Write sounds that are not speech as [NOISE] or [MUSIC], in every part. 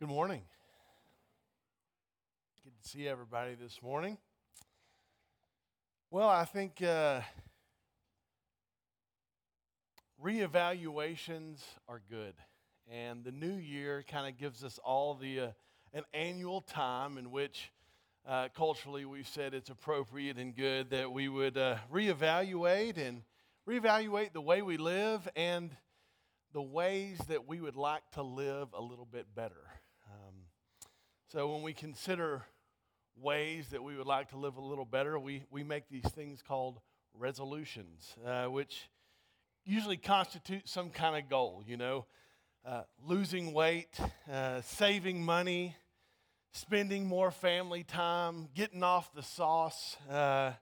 Good morning. Good to see everybody this morning. Well, I think uh, reevaluations are good, and the new year kind of gives us all the uh, an annual time in which uh, culturally we've said it's appropriate and good that we would uh, reevaluate and reevaluate the way we live and the ways that we would like to live a little bit better. So when we consider ways that we would like to live a little better, we, we make these things called resolutions, uh, which usually constitute some kind of goal, you know, uh, losing weight, uh, saving money, spending more family time, getting off the sauce, uh,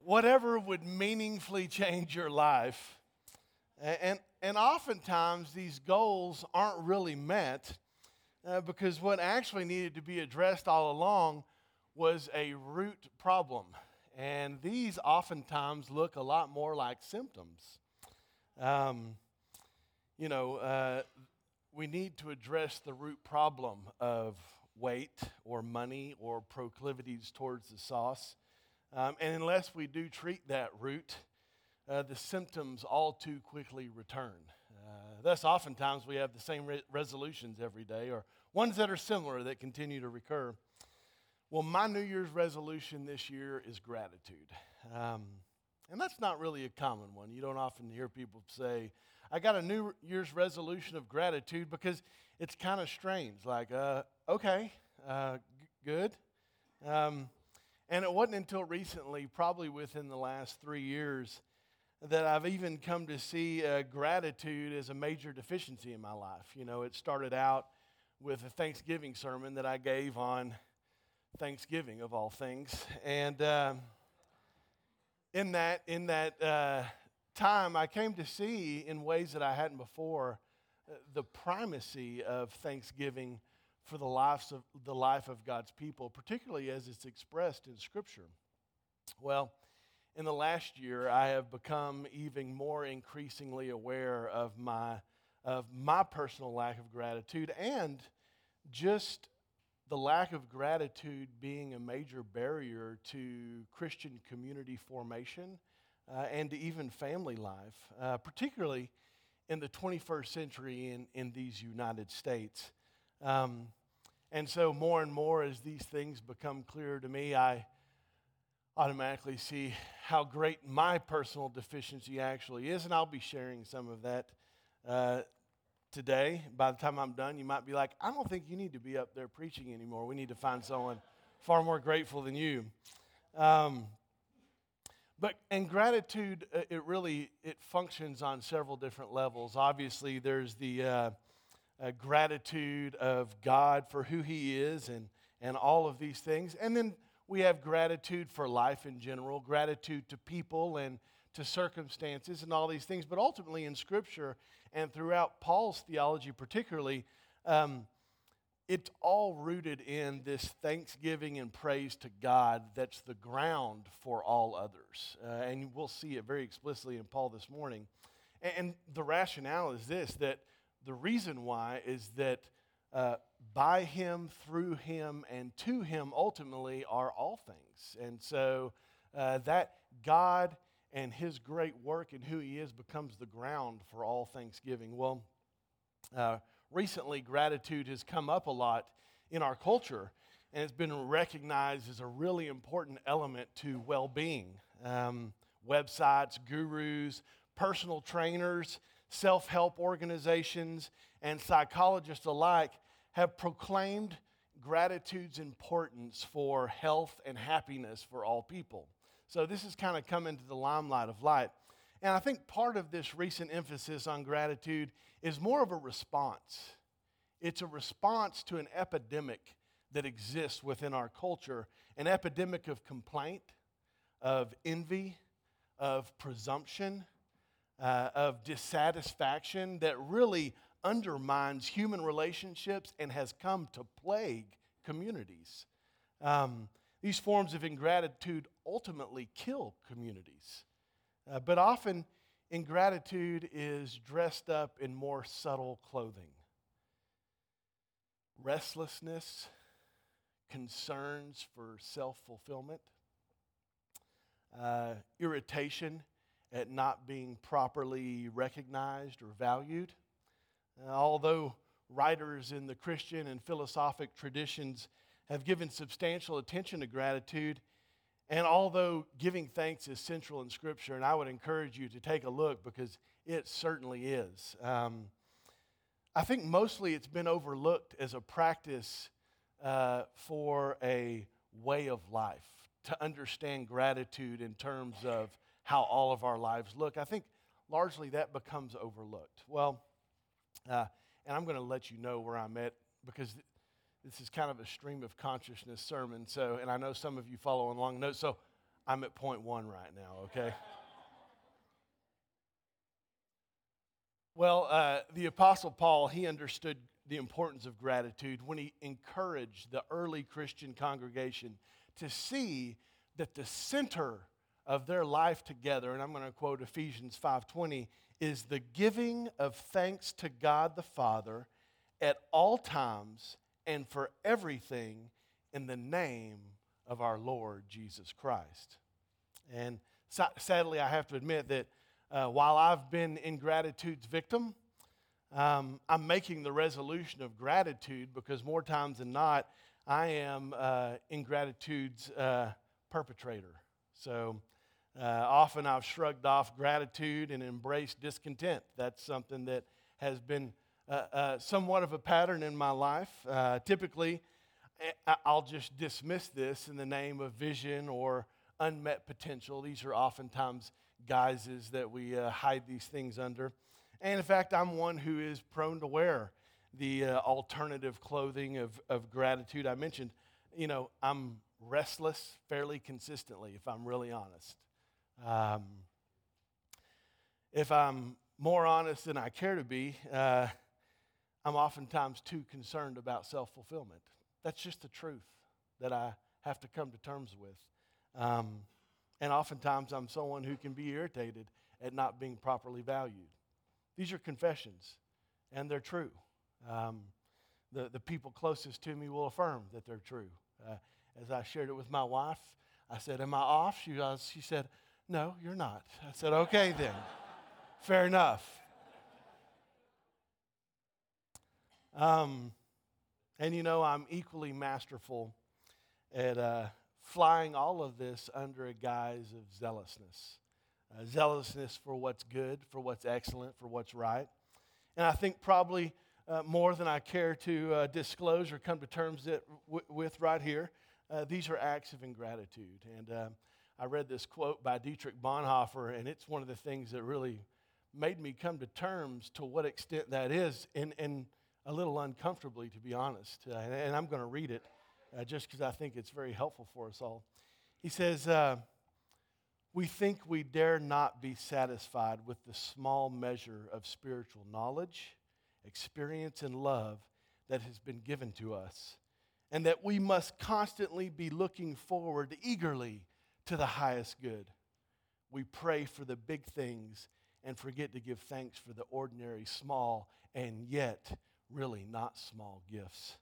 whatever would meaningfully [LAUGHS] change your life. And, and oftentimes these goals aren't really met uh, because what actually needed to be addressed all along was a root problem. And these oftentimes look a lot more like symptoms. Um, you know, uh, we need to address the root problem of weight or money or proclivities towards the sauce. Um, and unless we do treat that root, uh, the symptoms all too quickly return. Thus, oftentimes we have the same re- resolutions every day or ones that are similar that continue to recur. Well, my New Year's resolution this year is gratitude. Um, and that's not really a common one. You don't often hear people say, I got a New Year's resolution of gratitude because it's kind of strange. Like, uh, okay, uh, g- good. Um, and it wasn't until recently, probably within the last three years, that I've even come to see uh, gratitude as a major deficiency in my life. You know, it started out with a Thanksgiving sermon that I gave on Thanksgiving, of all things. And uh, in that, in that uh, time, I came to see in ways that I hadn't before the primacy of thanksgiving for the lives of the life of God's people, particularly as it's expressed in Scripture. Well, in the last year, I have become even more increasingly aware of my of my personal lack of gratitude and just the lack of gratitude being a major barrier to Christian community formation uh, and to even family life, uh, particularly in the 21st century in, in these United States. Um, and so, more and more as these things become clearer to me, I automatically see how great my personal deficiency actually is. And I'll be sharing some of that uh, today. By the time I'm done, you might be like, I don't think you need to be up there preaching anymore. We need to find someone far more grateful than you. Um, but and gratitude, uh, it really it functions on several different levels. Obviously, there's the uh, uh, gratitude of God for who He is and and all of these things, and then we have gratitude for life in general, gratitude to people and to circumstances and all these things. But ultimately, in Scripture and throughout Paul's theology, particularly. Um, it's all rooted in this thanksgiving and praise to God that's the ground for all others. Uh, and we'll see it very explicitly in Paul this morning. And, and the rationale is this that the reason why is that uh, by him, through him, and to him ultimately are all things. And so uh, that God and his great work and who he is becomes the ground for all thanksgiving. Well, uh, recently, gratitude has come up a lot in our culture and it's been recognized as a really important element to well being. Um, websites, gurus, personal trainers, self help organizations, and psychologists alike have proclaimed gratitude's importance for health and happiness for all people. So, this has kind of come into the limelight of light. And I think part of this recent emphasis on gratitude is more of a response. It's a response to an epidemic that exists within our culture an epidemic of complaint, of envy, of presumption, uh, of dissatisfaction that really undermines human relationships and has come to plague communities. Um, these forms of ingratitude ultimately kill communities. Uh, but often, ingratitude is dressed up in more subtle clothing. restlessness, concerns for self fulfillment, uh, irritation at not being properly recognized or valued. Uh, although writers in the Christian and philosophic traditions have given substantial attention to gratitude, and although giving thanks is central in Scripture, and I would encourage you to take a look because it certainly is. Um, I think mostly it's been overlooked as a practice uh, for a way of life, to understand gratitude in terms of how all of our lives look. I think largely that becomes overlooked. Well, uh, and I'm going to let you know where I'm at because this is kind of a stream of consciousness sermon. So, and I know some of you follow along notes. So, I'm at point one right now. Okay. [LAUGHS] well, uh, the Apostle Paul he understood the importance of gratitude when he encouraged the early Christian congregation to see that the center of their life together, and I'm going to quote Ephesians 5:20, is the giving of thanks to God the Father at all times and for everything in the name of our Lord Jesus Christ. And sadly, I have to admit that uh, while I've been ingratitude's victim, um, I'm making the resolution of gratitude because more times than not, I am uh, ingratitude's uh, perpetrator. So uh, often I've shrugged off gratitude and embraced discontent. That's something that has been uh, uh, somewhat of a pattern in my life. Uh, typically, eh, I'll just dismiss this in the name of vision or unmet potential. These are oftentimes guises that we uh, hide these things under. And in fact, I'm one who is prone to wear the uh, alternative clothing of, of gratitude. I mentioned, you know, I'm restless fairly consistently, if I'm really honest. Um, if I'm more honest than I care to be, uh, I'm oftentimes too concerned about self fulfillment. That's just the truth that I have to come to terms with. Um, and oftentimes I'm someone who can be irritated at not being properly valued. These are confessions, and they're true. Um, the, the people closest to me will affirm that they're true. Uh, as I shared it with my wife, I said, Am I off? She, was, she said, no, you're not. I said, Okay, then. Fair enough. Um, and you know, I'm equally masterful at uh, flying all of this under a guise of zealousness. Uh, zealousness for what's good, for what's excellent, for what's right. And I think probably uh, more than I care to uh, disclose or come to terms with right here, uh, these are acts of ingratitude. And um, I read this quote by Dietrich Bonhoeffer, and it's one of the things that really made me come to terms to what extent that is, and, and a little uncomfortably, to be honest. Uh, and, and, I'm going to read it uh, just because I think it's very helpful for us all. He says, uh, We think we dare not be satisfied with the small measure of spiritual knowledge, experience, and love that has been given to us, and that we must constantly be looking forward eagerly to the highest good. We pray for the big things and forget to give thanks for the ordinary, small, and yet really not small gifts.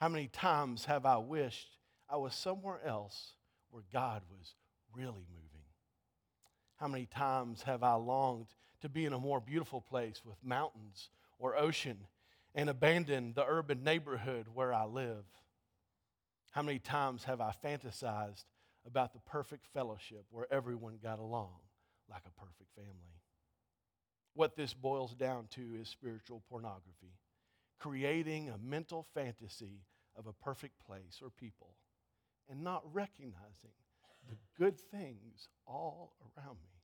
How many times have I wished I was somewhere else where God was really moving? How many times have I longed to be in a more beautiful place with mountains or ocean and abandon the urban neighborhood where I live? How many times have I fantasized about the perfect fellowship where everyone got along like a perfect family. What this boils down to is spiritual pornography, creating a mental fantasy of a perfect place or people and not recognizing the good things all around me.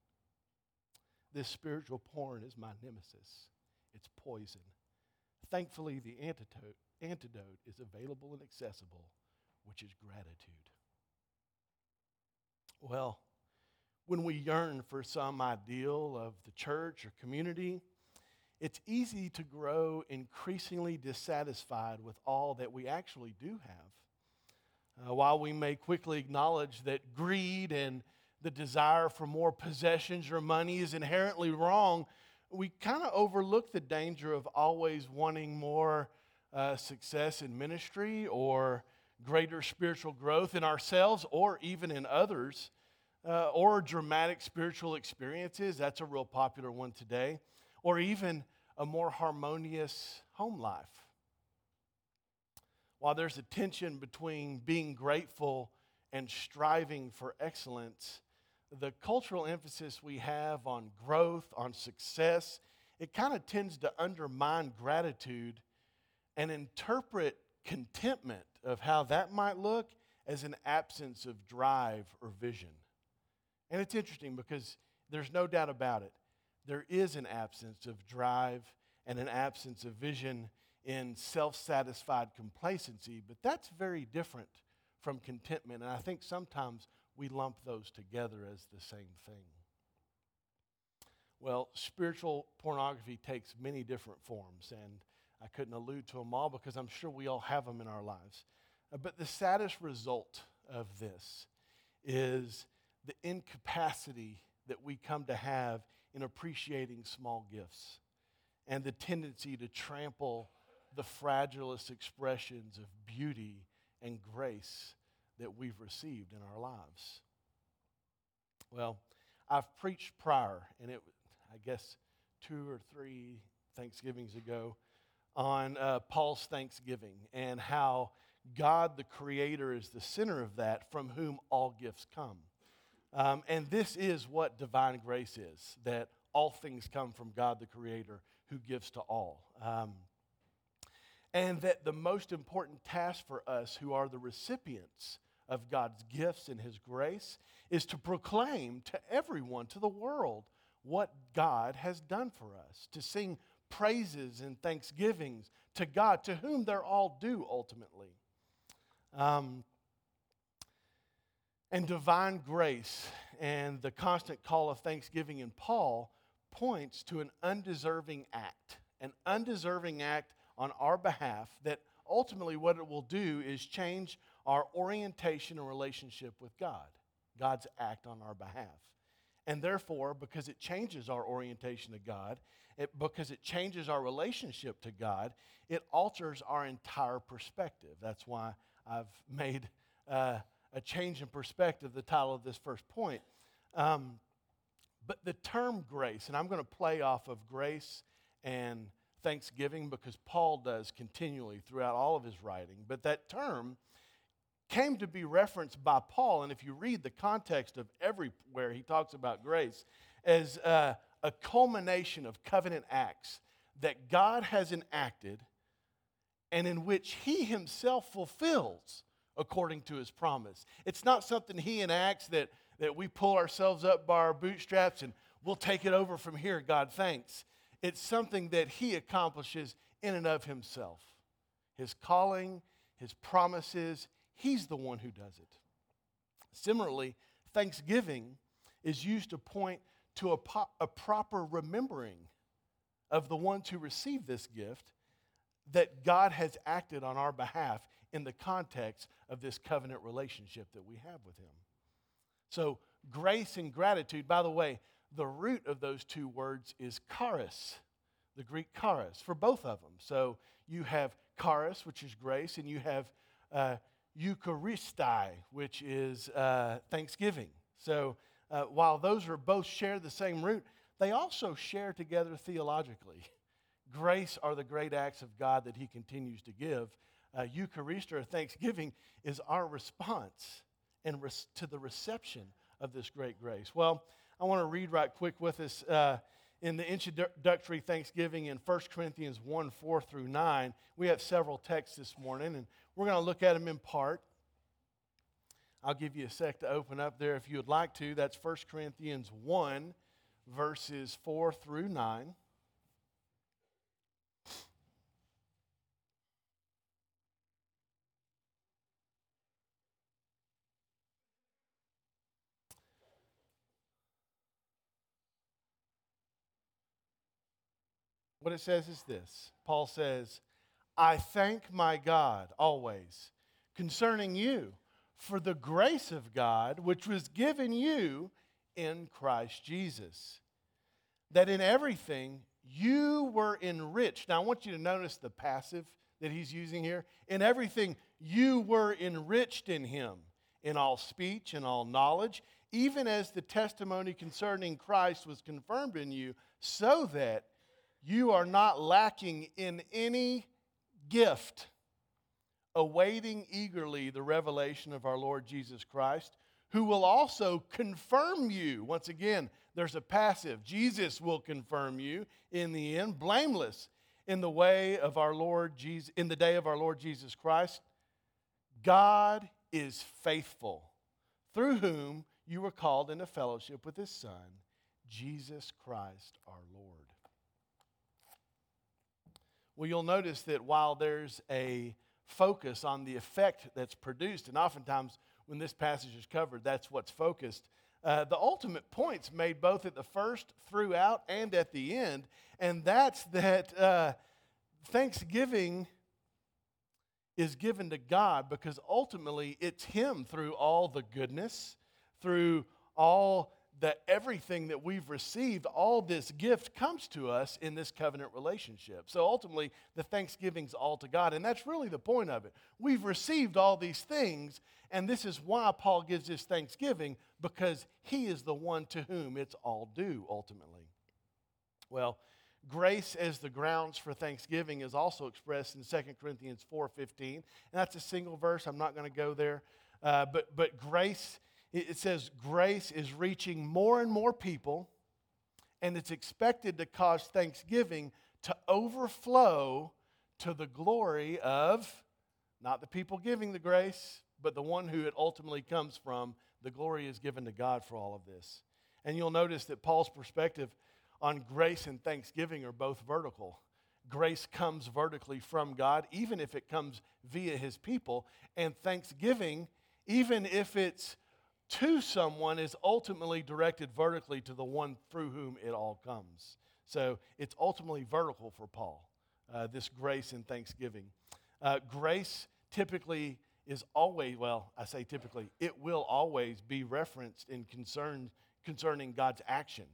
This spiritual porn is my nemesis. It's poison. Thankfully, the antidote, antidote is available and accessible, which is gratitude. Well, when we yearn for some ideal of the church or community, it's easy to grow increasingly dissatisfied with all that we actually do have. Uh, while we may quickly acknowledge that greed and the desire for more possessions or money is inherently wrong, we kind of overlook the danger of always wanting more uh, success in ministry or greater spiritual growth in ourselves or even in others, uh, or dramatic spiritual experiences. That's a real popular one today, or even a more harmonious home life. While there's a tension between being grateful and striving for excellence, the cultural emphasis we have on growth, on success, it kind of tends to undermine gratitude and interpret contentment of how that might look as an absence of drive or vision. And it's interesting because there's no doubt about it. There is an absence of drive and an absence of vision in self satisfied complacency, but that's very different from contentment. And I think sometimes we lump those together as the same thing. Well, spiritual pornography takes many different forms, and I couldn't allude to them all because I'm sure we all have them in our lives. Uh, but the saddest result of this is the incapacity that we come to have in appreciating small gifts and the tendency to trample the fragilest expressions of beauty and grace that we've received in our lives. Well, I've preached prior, and it, I guess, two or three Thanksgivings ago, on uh, Paul's Thanksgiving and how God, the Creator, is the center of that, from whom all gifts come. Um, and this is what divine grace is that all things come from God, the Creator, who gives to all. Um, and that the most important task for us who are the recipients of God's gifts and His grace is to proclaim to everyone, to the world, what God has done for us, to sing praises and thanksgivings to God, to whom they're all due ultimately. Um, and divine grace and the constant call of thanksgiving in Paul points to an undeserving act, an undeserving act on our behalf that ultimately what it will do is change our orientation and relationship with God, God's act on our behalf. And therefore, because it changes our orientation to God, it, because it changes our relationship to God, it alters our entire perspective. That's why I've made uh, a change in perspective, the title of this first point. Um, but the term grace, and I'm going to play off of grace and thanksgiving because Paul does continually throughout all of his writing, but that term came to be referenced by Paul. And if you read the context of everywhere he talks about grace, as uh, a culmination of covenant acts that God has enacted and in which he himself fulfills according to his promise. It's not something he enacts that, that we pull ourselves up by our bootstraps and we'll take it over from here, God thanks. It's something that he accomplishes in and of himself. His calling, his promises, He's the one who does it. Similarly, thanksgiving is used to point to a, po- a proper remembering of the ones who receive this gift that God has acted on our behalf in the context of this covenant relationship that we have with Him. So, grace and gratitude, by the way, the root of those two words is charis, the Greek charis, for both of them. So, you have charis, which is grace, and you have uh, Eucharistai, which is uh, Thanksgiving. So uh, while those are both share the same root, they also share together theologically. [LAUGHS] Grace are the great acts of God that He continues to give. Uh, Eucharist or Thanksgiving is our response and res- to the reception of this great grace. Well, I want to read right quick with us uh, in the introductory Thanksgiving in 1 Corinthians 1 4 through 9. We have several texts this morning, and we're going to look at them in part. I'll give you a sec to open up there if you would like to. That's 1 Corinthians 1, verses 4 through 9. What it says is this Paul says, I thank my God always concerning you for the grace of God which was given you in Christ Jesus. That in everything you were enriched. Now, I want you to notice the passive that he's using here. In everything, you were enriched in him, in all speech and all knowledge, even as the testimony concerning Christ was confirmed in you, so that you are not lacking in any gift, awaiting eagerly the revelation of our Lord Jesus Christ, who will also confirm you. Once again, there's a passive. Jesus will confirm you in the end, blameless in the way of our Lord Jesus, in the day of our Lord Jesus Christ. God is faithful, through whom you were called into fellowship with his Son, Jesus Christ our Lord. Well, you'll notice that while there's a focus on the effect that's produced, and oftentimes when this passage is covered, that's what's focused. Uh, the ultimate point's made both at the first, throughout, and at the end, and that's that uh, thanksgiving is given to God because ultimately it's Him through all the goodness, through all the everything that we've received, all this gift comes to us in this covenant relationship. So ultimately, the thanksgiving's all to God, and that's really the point of it. We've received all these things, and this is why Paul gives this thanksgiving because he is the one to whom it's all due ultimately. Well, grace as the grounds for thanksgiving is also expressed in 2 corinthians 4.15 and that's a single verse i'm not going to go there uh, but, but grace it says grace is reaching more and more people and it's expected to cause thanksgiving to overflow to the glory of not the people giving the grace but the one who it ultimately comes from the glory is given to god for all of this and you'll notice that paul's perspective on grace and thanksgiving are both vertical. Grace comes vertically from God, even if it comes via his people. And thanksgiving, even if it's to someone, is ultimately directed vertically to the one through whom it all comes. So it's ultimately vertical for Paul, uh, this grace and thanksgiving. Uh, grace typically is always, well, I say typically, it will always be referenced in concern, concerning God's action.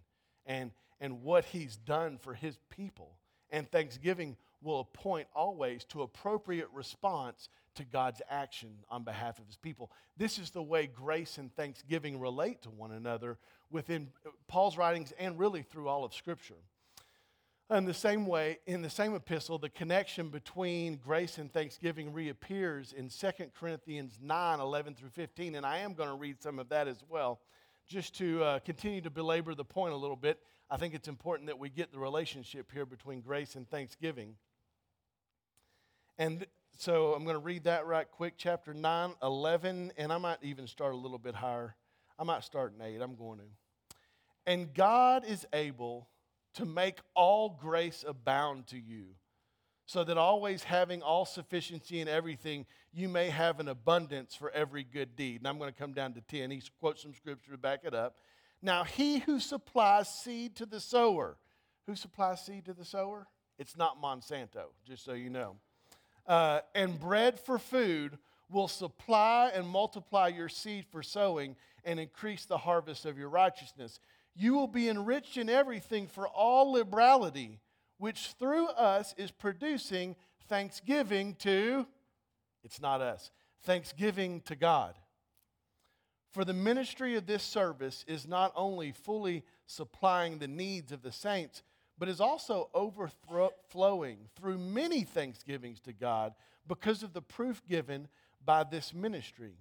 And and what he's done for his people. And thanksgiving will point always to appropriate response to God's action on behalf of his people. This is the way grace and thanksgiving relate to one another within Paul's writings and really through all of Scripture. In the same way, in the same epistle, the connection between grace and thanksgiving reappears in 2 Corinthians 9 11 through 15. And I am going to read some of that as well, just to uh, continue to belabor the point a little bit. I think it's important that we get the relationship here between grace and thanksgiving. And so I'm going to read that right quick, chapter 9, 11, and I might even start a little bit higher. I might start in 8. I'm going to. And God is able to make all grace abound to you, so that always having all sufficiency in everything, you may have an abundance for every good deed. And I'm going to come down to 10. He quotes some scripture to back it up. Now, he who supplies seed to the sower, who supplies seed to the sower? It's not Monsanto, just so you know. Uh, and bread for food will supply and multiply your seed for sowing and increase the harvest of your righteousness. You will be enriched in everything for all liberality, which through us is producing thanksgiving to, it's not us, thanksgiving to God. For the ministry of this service is not only fully supplying the needs of the saints, but is also overflowing through many thanksgivings to God because of the proof given by this ministry.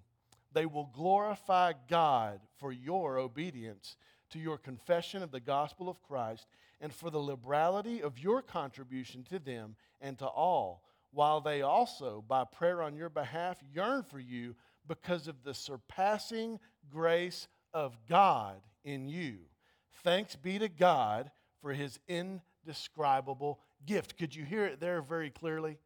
They will glorify God for your obedience to your confession of the gospel of Christ and for the liberality of your contribution to them and to all, while they also, by prayer on your behalf, yearn for you because of the surpassing grace of God in you. Thanks be to God for his indescribable gift. Could you hear it there very clearly?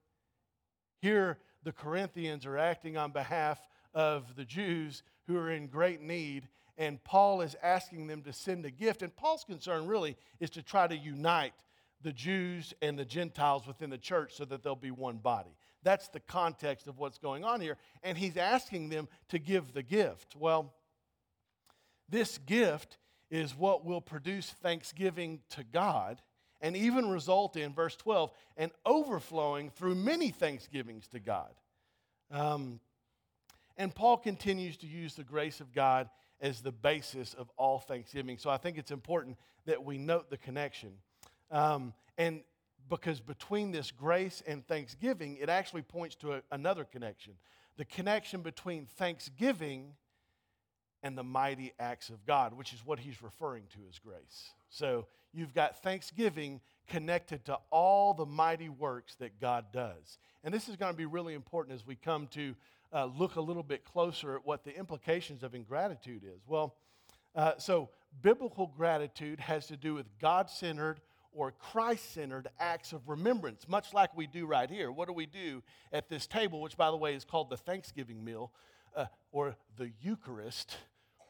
Here, the Corinthians are acting on behalf of the Jews who are in great need, and Paul is asking them to send a gift. And Paul's concern really is to try to unite the Jews and the Gentiles within the church so that they'll be one body. That's the context of what's going on here. And he's asking them to give the gift. Well, this gift is what will produce thanksgiving to God and even result in, verse 12, an overflowing through many thanksgivings to God. Um, and Paul continues to use the grace of God as the basis of all thanksgiving. So I think it's important that we note the connection. Um, and because between this grace and thanksgiving, it actually points to a, another connection the connection between thanksgiving and the mighty acts of God, which is what he's referring to as grace. So you've got thanksgiving connected to all the mighty works that God does. And this is going to be really important as we come to uh, look a little bit closer at what the implications of ingratitude is. Well, uh, so biblical gratitude has to do with God centered or Christ centered acts of remembrance, much like we do right here. What do we do at this table, which, by the way, is called the Thanksgiving meal uh, or the Eucharist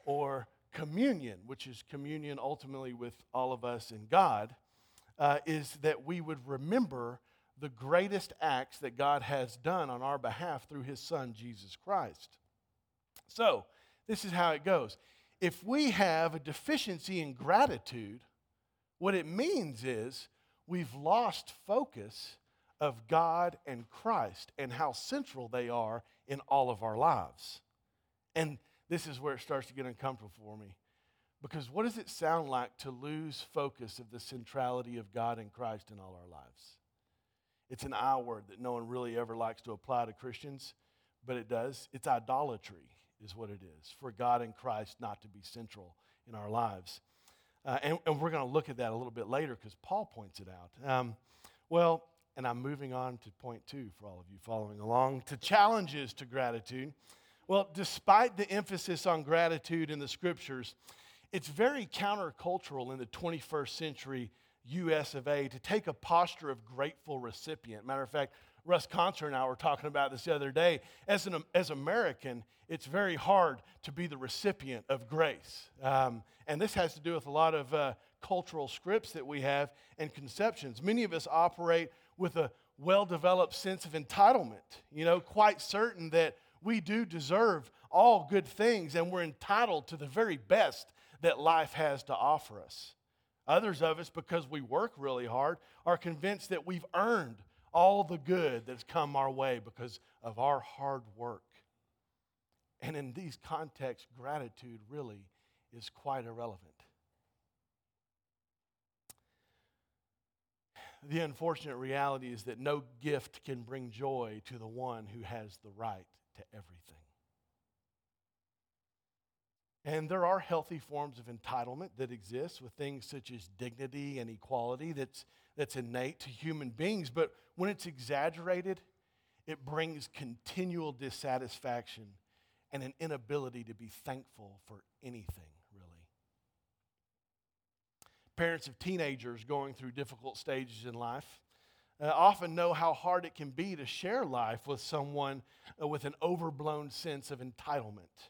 or communion, which is communion ultimately with all of us in God, uh, is that we would remember the greatest acts that God has done on our behalf through his Son, Jesus Christ. So, this is how it goes. If we have a deficiency in gratitude, what it means is we've lost focus of God and Christ and how central they are in all of our lives. And this is where it starts to get uncomfortable for me. Because what does it sound like to lose focus of the centrality of God and Christ in all our lives? It's an I word that no one really ever likes to apply to Christians, but it does. It's idolatry, is what it is, for God and Christ not to be central in our lives. Uh, and, and, we're going to look at that a little bit later because Paul points it out. Um, well, and I'm moving on to point two for all of you following along to challenges to gratitude. Well, despite the emphasis on gratitude in the scriptures, it's very countercultural in the 21st century US of A to take a posture of grateful recipient. Matter of fact, Russ Concert and I were talking about this the other day. As an as American, it's very hard to be the recipient of grace, um, and this has to do with a lot of uh, cultural scripts that we have and conceptions. Many of us operate with a well-developed sense of entitlement. You know, quite certain that we do deserve all good things, and we're entitled to the very best that life has to offer us. Others of us, because we work really hard, are convinced that we've earned all the good that's come our way because of our hard work. And in these contexts, gratitude really is quite irrelevant. The unfortunate reality is that no gift can bring joy to the one who has the right to everything. And there are healthy forms of entitlement that exist with things such as dignity and equality that's, that's innate to human beings. But when it's exaggerated, it brings continual dissatisfaction and an inability to be thankful for anything, really. Parents of teenagers going through difficult stages in life uh, often know how hard it can be to share life with someone uh, with an overblown sense of entitlement.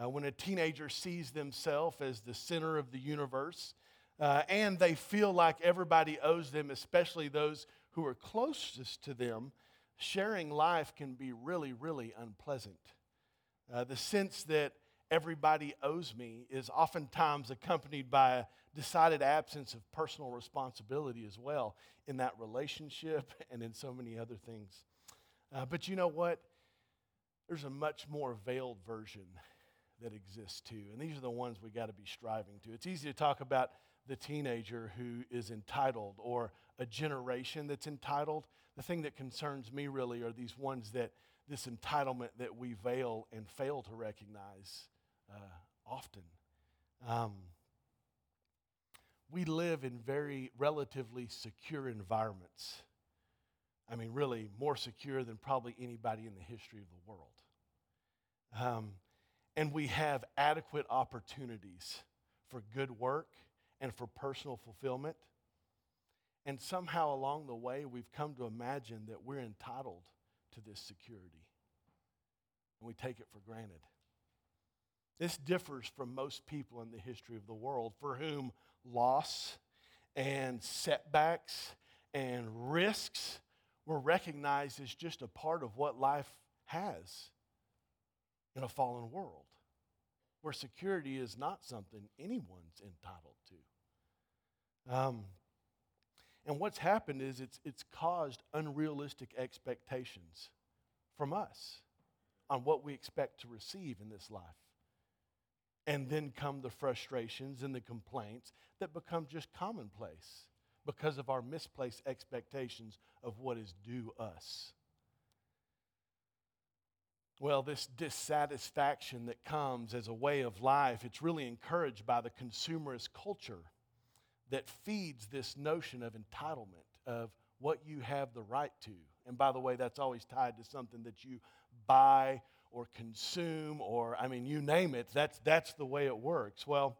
Uh, when a teenager sees themselves as the center of the universe uh, and they feel like everybody owes them, especially those who are closest to them, sharing life can be really, really unpleasant. Uh, the sense that everybody owes me is oftentimes accompanied by a decided absence of personal responsibility as well in that relationship [LAUGHS] and in so many other things. Uh, but you know what? There's a much more veiled version that exists too. And these are the ones we got to be striving to. It's easy to talk about the teenager who is entitled or a generation that's entitled. The thing that concerns me really are these ones that this entitlement that we veil and fail to recognize uh, often. Um, we live in very relatively secure environments. I mean, really more secure than probably anybody in the history of the world. Um, and we have adequate opportunities for good work and for personal fulfillment. And somehow along the way, we've come to imagine that we're entitled to this security. And we take it for granted. This differs from most people in the history of the world for whom loss and setbacks and risks were recognized as just a part of what life has in a fallen world where security is not something anyone's entitled to. Um, And what's happened is it's, it's caused unrealistic expectations from us on what we expect to receive in this life. And then come the frustrations and the complaints that become just commonplace because of our misplaced expectations of what is due us. Well, this dissatisfaction that comes as a way of life, it's really encouraged by the consumerist culture that feeds this notion of entitlement, of what you have the right to. And by the way, that's always tied to something that you buy or consume, or I mean, you name it, that's, that's the way it works. Well,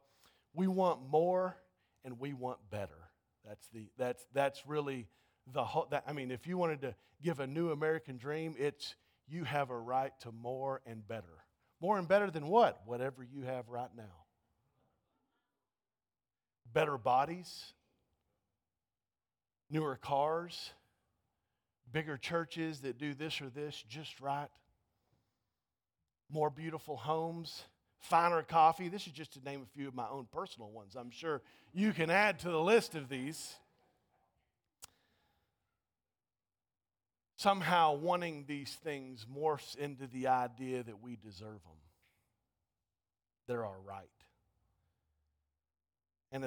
we want more and we want better. That's, the, that's, that's really the whole, that, I mean, if you wanted to give a new American dream, it's you have a right to more and better. More and better than what? Whatever you have right now. Better bodies, newer cars, bigger churches that do this or this just right, more beautiful homes, finer coffee. This is just to name a few of my own personal ones. I'm sure you can add to the list of these. Somehow, wanting these things morphs into the idea that we deserve them. They're our right. And,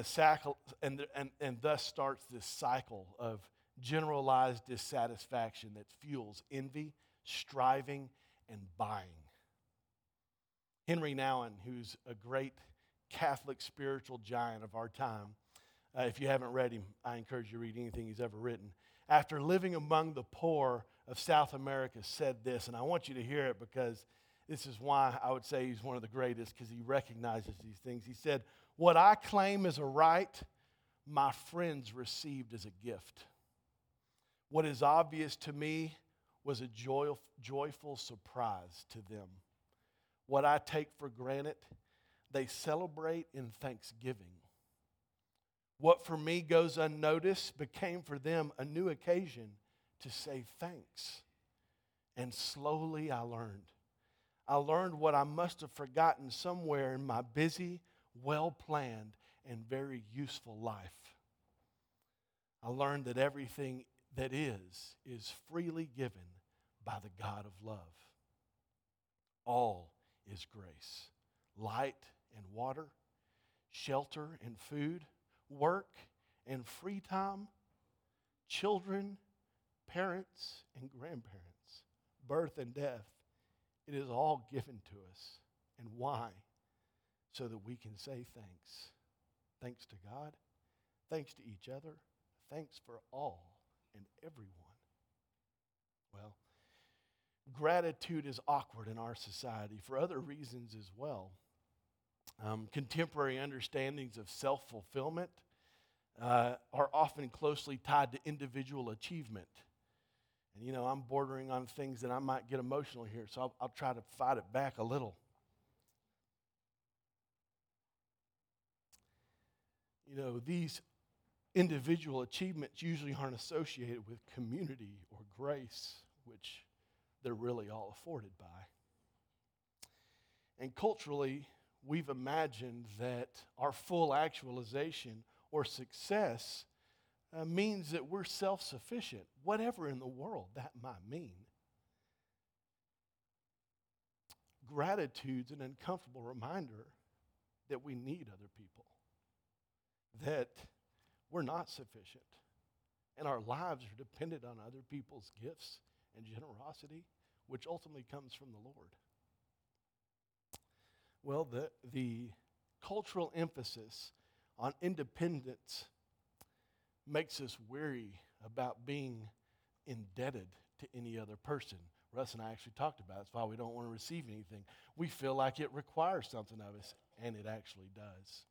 and, and, and thus starts this cycle of generalized dissatisfaction that fuels envy, striving, and buying. Henri Nouwen, who's a great Catholic spiritual giant of our time, uh, if you haven't read him, I encourage you to read anything he's ever written. After living among the poor of South America, said this, and I want you to hear it because this is why I would say he's one of the greatest because he recognizes these things. He said, What I claim as a right, my friends received as a gift. What is obvious to me was a joy, joyful surprise to them. What I take for granted, they celebrate in thanksgiving. What for me goes unnoticed became for them a new occasion to say thanks. And slowly I learned. I learned what I must have forgotten somewhere in my busy, well planned, and very useful life. I learned that everything that is, is freely given by the God of love. All is grace light and water, shelter and food, work and free time, children, parents and grandparents, birth and death. It is all given to us. And why? So that we can say thanks. Thanks to God, thanks to each other, thanks for all and everyone. Well, gratitude is awkward in our society for other reasons as well. Um, contemporary understandings of self fulfillment uh, are often closely tied to individual achievement. And you know, I'm bordering on things that I might get emotional here, so I'll, I'll try to fight it back a little. You know, these individual achievements usually aren't associated with community or grace, which they're really all afforded by. And culturally, we've imagined that our full actualization or success uh, means that we're self sufficient, whatever in the world that might mean. Gratitude's an uncomfortable reminder that we need other people, that we're not sufficient. And our lives are dependent on other people's gifts and generosity, which ultimately comes from the Lord. Well, the, the cultural emphasis on independence makes us weary about being indebted to any other person. Russ and I actually talked about it. That's why we don't want to receive anything. We feel like it requires something of us, and it actually does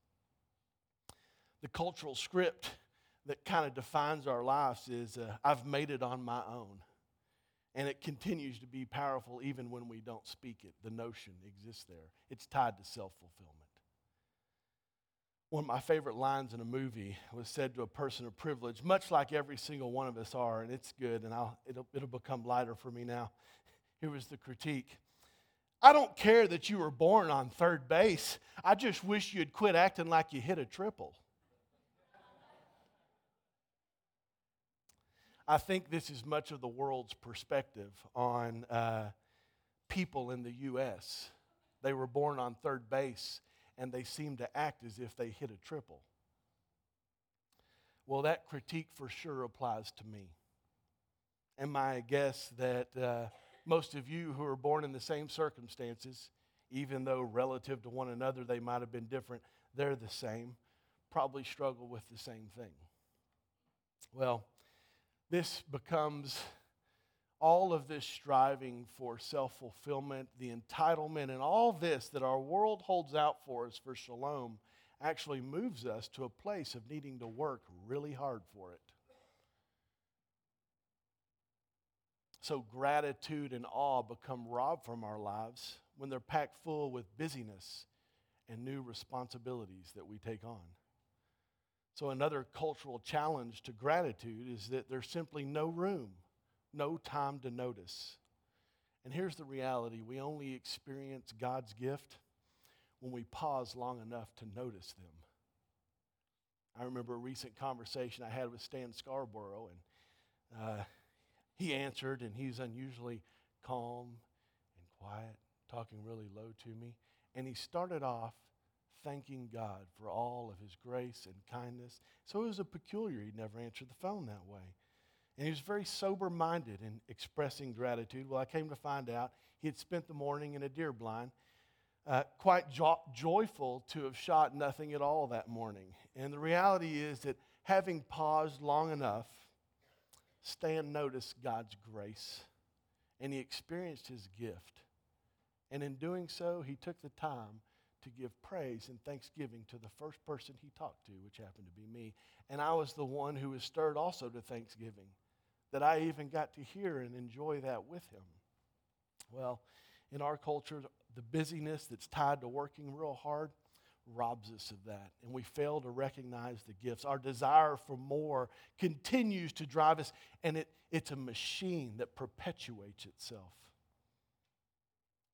the cultural script that kind of defines our lives is uh, I've made it on my own. And it continues to be powerful even when we don't speak it. The notion exists there, it's tied to self fulfillment. One of my favorite lines in a movie was said to a person of privilege, much like every single one of us are, and it's good, and I'll, it'll, it'll become lighter for me now. [LAUGHS] Here was the critique I don't care that you were born on third base. I just wish you'd quit acting like you hit a triple. I think this is much of the world's perspective on uh, people in the U.S. They were born on third base and they seem to act as if they hit a triple. Well, that critique for sure applies to me. And my guess that uh, most of you who are born in the same circumstances, even though relative to one another they might have been different, they're the same, probably struggle with the same thing. Well, this becomes all of this striving for self fulfillment, the entitlement, and all this that our world holds out for us for shalom actually moves us to a place of needing to work really hard for it. So, gratitude and awe become robbed from our lives when they're packed full with busyness and new responsibilities that we take on. So, another cultural challenge to gratitude is that there's simply no room, no time to notice. And here's the reality we only experience God's gift when we pause long enough to notice them. I remember a recent conversation I had with Stan Scarborough, and uh, he answered, and he's unusually calm and quiet, talking really low to me. And he started off thanking God for all of his grace and kindness. So it was a peculiar, he never answered the phone that way. And he was very sober minded in expressing gratitude. Well, I came to find out he had spent the morning in a deer blind, uh, quite jo- joyful to have shot nothing at all that morning. And the reality is that having paused long enough, Stan noticed God's grace and he experienced his gift. And in doing so, he took the time to give praise and thanksgiving to the first person he talked to, which happened to be me. And I was the one who was stirred also to thanksgiving, that I even got to hear and enjoy that with him. Well, in our culture, the busyness that's tied to working real hard robs us of that. And we fail to recognize the gifts. Our desire for more continues to drive us, and it, it's a machine that perpetuates itself.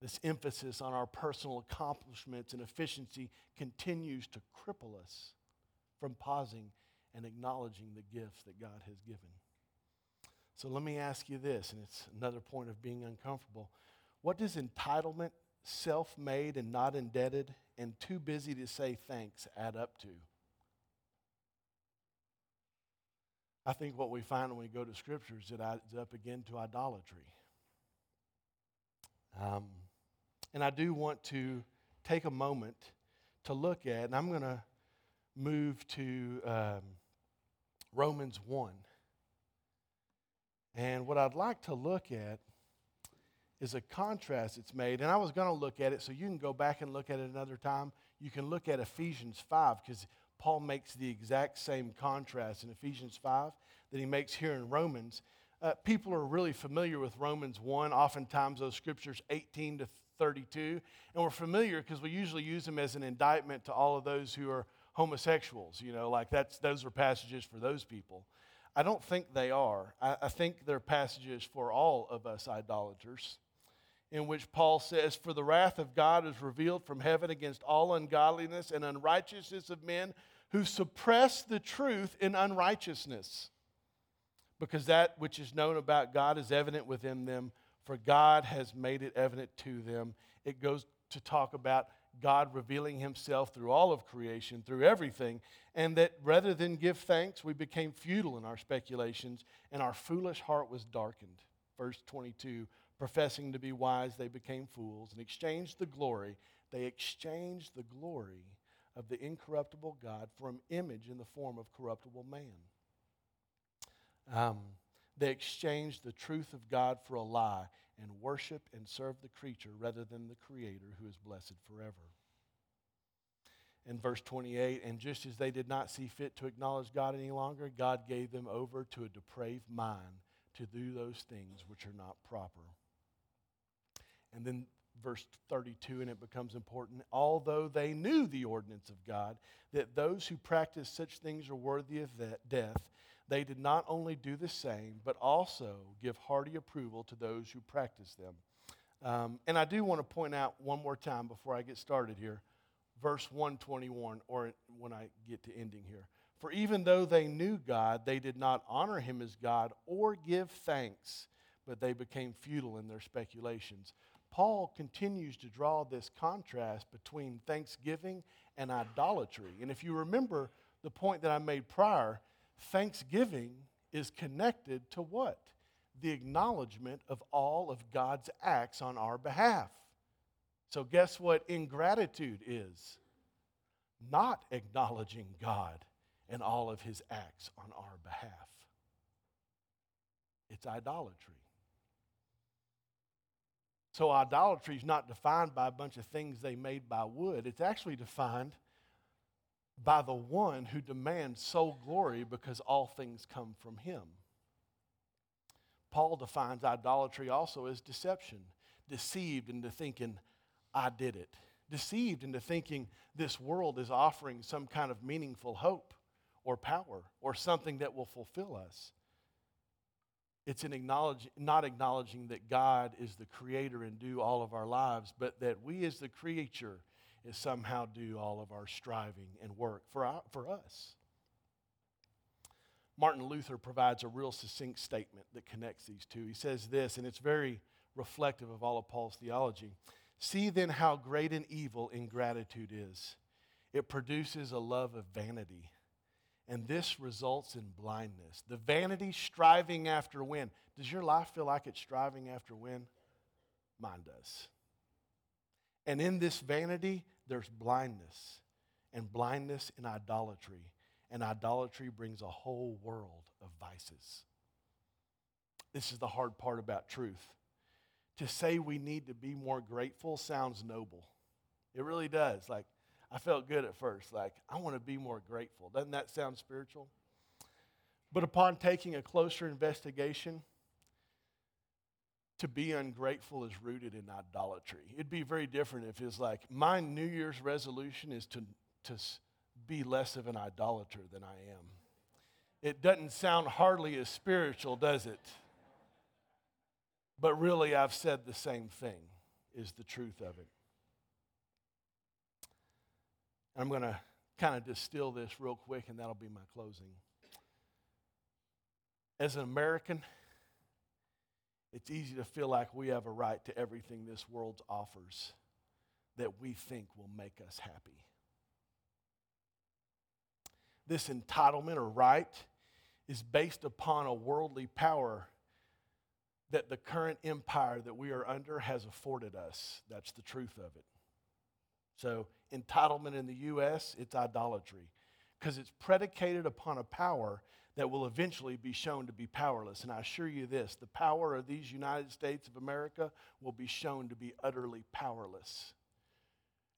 This emphasis on our personal accomplishments and efficiency continues to cripple us from pausing and acknowledging the gifts that God has given. So let me ask you this, and it's another point of being uncomfortable. What does entitlement, self made and not indebted, and too busy to say thanks add up to? I think what we find when we go to scriptures, it adds up again to idolatry. Um, and I do want to take a moment to look at, and I'm going to move to um, Romans 1. And what I'd like to look at is a contrast that's made. And I was going to look at it, so you can go back and look at it another time. You can look at Ephesians 5 because Paul makes the exact same contrast in Ephesians 5 that he makes here in Romans. Uh, people are really familiar with Romans 1, oftentimes those scriptures 18 to 32. And we're familiar because we usually use them as an indictment to all of those who are homosexuals. You know, like that's, those are passages for those people. I don't think they are. I, I think they're passages for all of us idolaters, in which Paul says, For the wrath of God is revealed from heaven against all ungodliness and unrighteousness of men who suppress the truth in unrighteousness. Because that which is known about God is evident within them, for God has made it evident to them. It goes to talk about God revealing himself through all of creation, through everything, and that rather than give thanks, we became futile in our speculations, and our foolish heart was darkened. Verse 22 professing to be wise, they became fools and exchanged the glory. They exchanged the glory of the incorruptible God for an image in the form of corruptible man. Um, they exchanged the truth of God for a lie and worship and serve the creature rather than the Creator who is blessed forever. In verse 28, and just as they did not see fit to acknowledge God any longer, God gave them over to a depraved mind to do those things which are not proper. And then verse 32, and it becomes important. Although they knew the ordinance of God, that those who practice such things are worthy of death, they did not only do the same, but also give hearty approval to those who practice them. Um, and I do want to point out one more time before I get started here, verse 121, or when I get to ending here. For even though they knew God, they did not honor him as God or give thanks, but they became futile in their speculations. Paul continues to draw this contrast between thanksgiving and idolatry. And if you remember the point that I made prior, thanksgiving is connected to what? The acknowledgement of all of God's acts on our behalf. So, guess what ingratitude is? Not acknowledging God and all of his acts on our behalf. It's idolatry. So, idolatry is not defined by a bunch of things they made by wood, it's actually defined by the one who demands sole glory because all things come from him. Paul defines idolatry also as deception, deceived into thinking, I did it, deceived into thinking this world is offering some kind of meaningful hope or power or something that will fulfill us. It's in acknowledge, not acknowledging that God is the creator and do all of our lives, but that we as the creature is somehow do all of our striving and work for, our, for us. Martin Luther provides a real succinct statement that connects these two. He says this, and it's very reflective of all of Paul's theology. See then how great an evil ingratitude is. It produces a love of vanity, and this results in blindness. The vanity striving after win. Does your life feel like it's striving after win? Mine does. And in this vanity, there's blindness, and blindness in idolatry. And idolatry brings a whole world of vices. This is the hard part about truth. To say we need to be more grateful sounds noble. It really does. Like, I felt good at first. Like, I want to be more grateful. Doesn't that sound spiritual? But upon taking a closer investigation, to be ungrateful is rooted in idolatry. It'd be very different if it's like, my New Year's resolution is to, to be less of an idolater than I am. It doesn't sound hardly as spiritual, does it? But really, I've said the same thing, is the truth of it. I'm going to kind of distill this real quick, and that'll be my closing. As an American, it's easy to feel like we have a right to everything this world offers that we think will make us happy. This entitlement or right is based upon a worldly power that the current empire that we are under has afforded us. That's the truth of it. So, entitlement in the U.S., it's idolatry because it's predicated upon a power that will eventually be shown to be powerless. And I assure you this the power of these United States of America will be shown to be utterly powerless.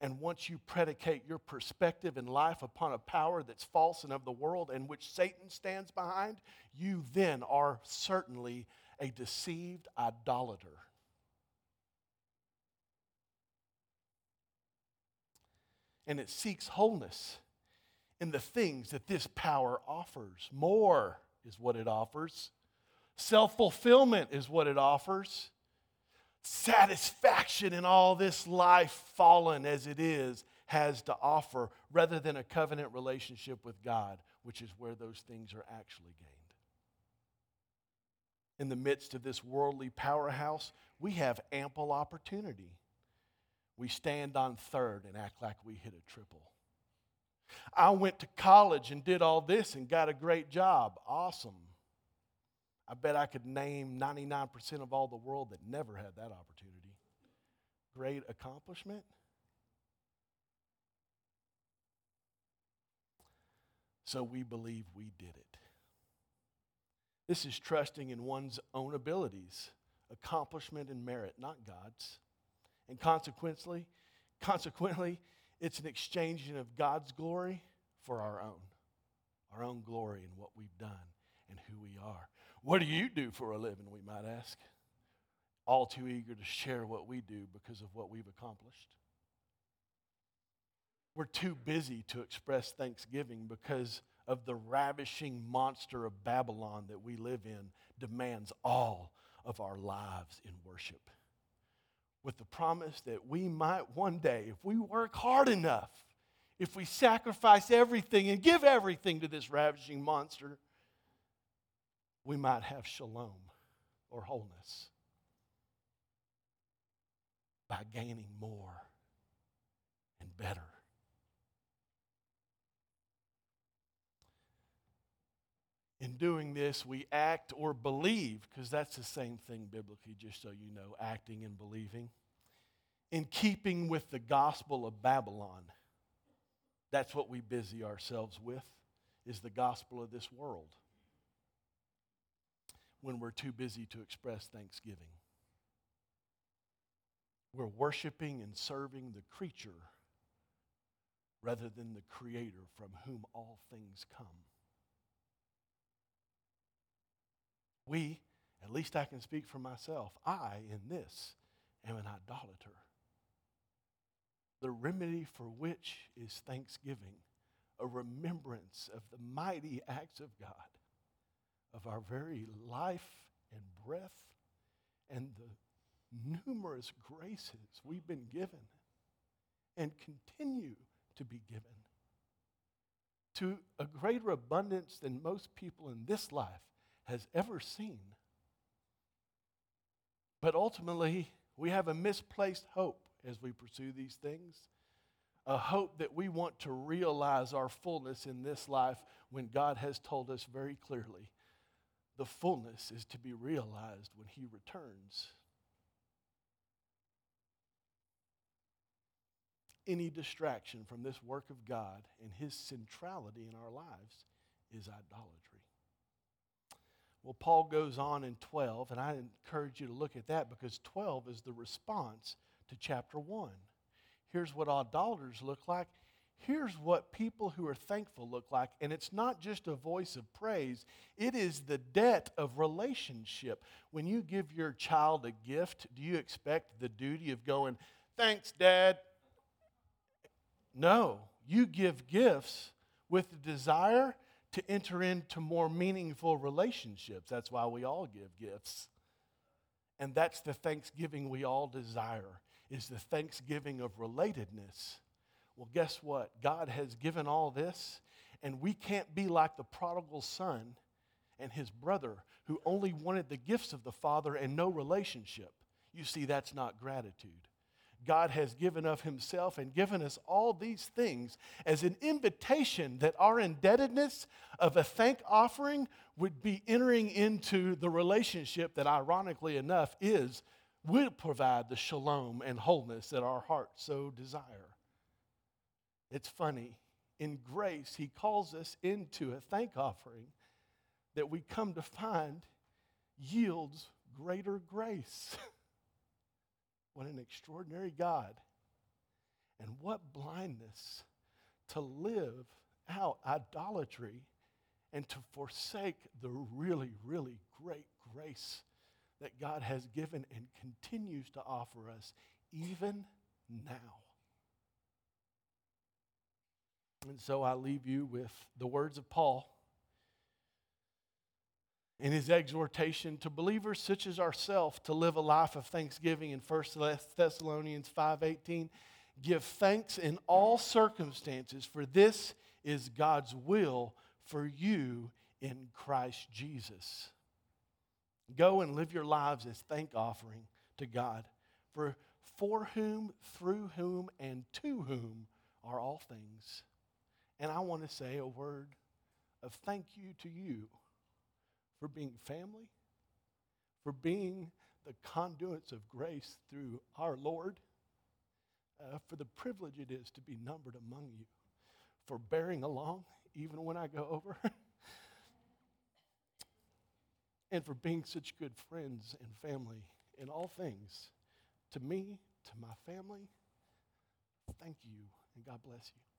And once you predicate your perspective in life upon a power that's false and of the world and which Satan stands behind, you then are certainly a deceived idolater. And it seeks wholeness in the things that this power offers. More is what it offers, self fulfillment is what it offers, satisfaction in all this life, fallen as it is, has to offer, rather than a covenant relationship with God, which is where those things are actually gained. In the midst of this worldly powerhouse, we have ample opportunity. We stand on third and act like we hit a triple. I went to college and did all this and got a great job. Awesome. I bet I could name 99% of all the world that never had that opportunity. Great accomplishment. So we believe we did it. This is trusting in one's own abilities, accomplishment, and merit, not God's. And consequently, consequently, it's an exchanging of God's glory for our own, our own glory in what we've done and who we are. What do you do for a living, we might ask? All too eager to share what we do because of what we've accomplished. We're too busy to express thanksgiving because of the ravishing monster of Babylon that we live in demands all of our lives in worship with the promise that we might one day, if we work hard enough, if we sacrifice everything and give everything to this ravaging monster, we might have shalom or wholeness by gaining more and better. In doing this, we act or believe, because that's the same thing biblically, just so you know, acting and believing, in keeping with the gospel of Babylon. That's what we busy ourselves with, is the gospel of this world when we're too busy to express thanksgiving. We're worshiping and serving the creature rather than the creator from whom all things come. We, at least I can speak for myself, I, in this, am an idolater. The remedy for which is thanksgiving, a remembrance of the mighty acts of God, of our very life and breath, and the numerous graces we've been given and continue to be given to a greater abundance than most people in this life has ever seen. But ultimately, we have a misplaced hope as we pursue these things. A hope that we want to realize our fullness in this life when God has told us very clearly the fullness is to be realized when He returns. Any distraction from this work of God and His centrality in our lives is idolatry. Well, Paul goes on in 12, and I encourage you to look at that because 12 is the response to chapter 1. Here's what idolaters look like. Here's what people who are thankful look like. And it's not just a voice of praise, it is the debt of relationship. When you give your child a gift, do you expect the duty of going, Thanks, Dad? No, you give gifts with the desire to enter into more meaningful relationships. That's why we all give gifts. And that's the thanksgiving we all desire is the thanksgiving of relatedness. Well, guess what? God has given all this, and we can't be like the prodigal son and his brother who only wanted the gifts of the father and no relationship. You see, that's not gratitude. God has given of Himself and given us all these things as an invitation that our indebtedness of a thank offering would be entering into the relationship that, ironically enough, is will provide the shalom and wholeness that our hearts so desire. It's funny. In grace, He calls us into a thank offering that we come to find yields greater grace. [LAUGHS] What an extraordinary God. And what blindness to live out idolatry and to forsake the really, really great grace that God has given and continues to offer us even now. And so I leave you with the words of Paul in his exhortation to believers such as ourselves to live a life of thanksgiving in 1 Thessalonians 5:18 give thanks in all circumstances for this is God's will for you in Christ Jesus. Go and live your lives as thank offering to God for for whom through whom and to whom are all things. And I want to say a word of thank you to you for being family, for being the conduits of grace through our Lord, uh, for the privilege it is to be numbered among you, for bearing along even when I go over, [LAUGHS] and for being such good friends and family in all things to me, to my family. Thank you, and God bless you.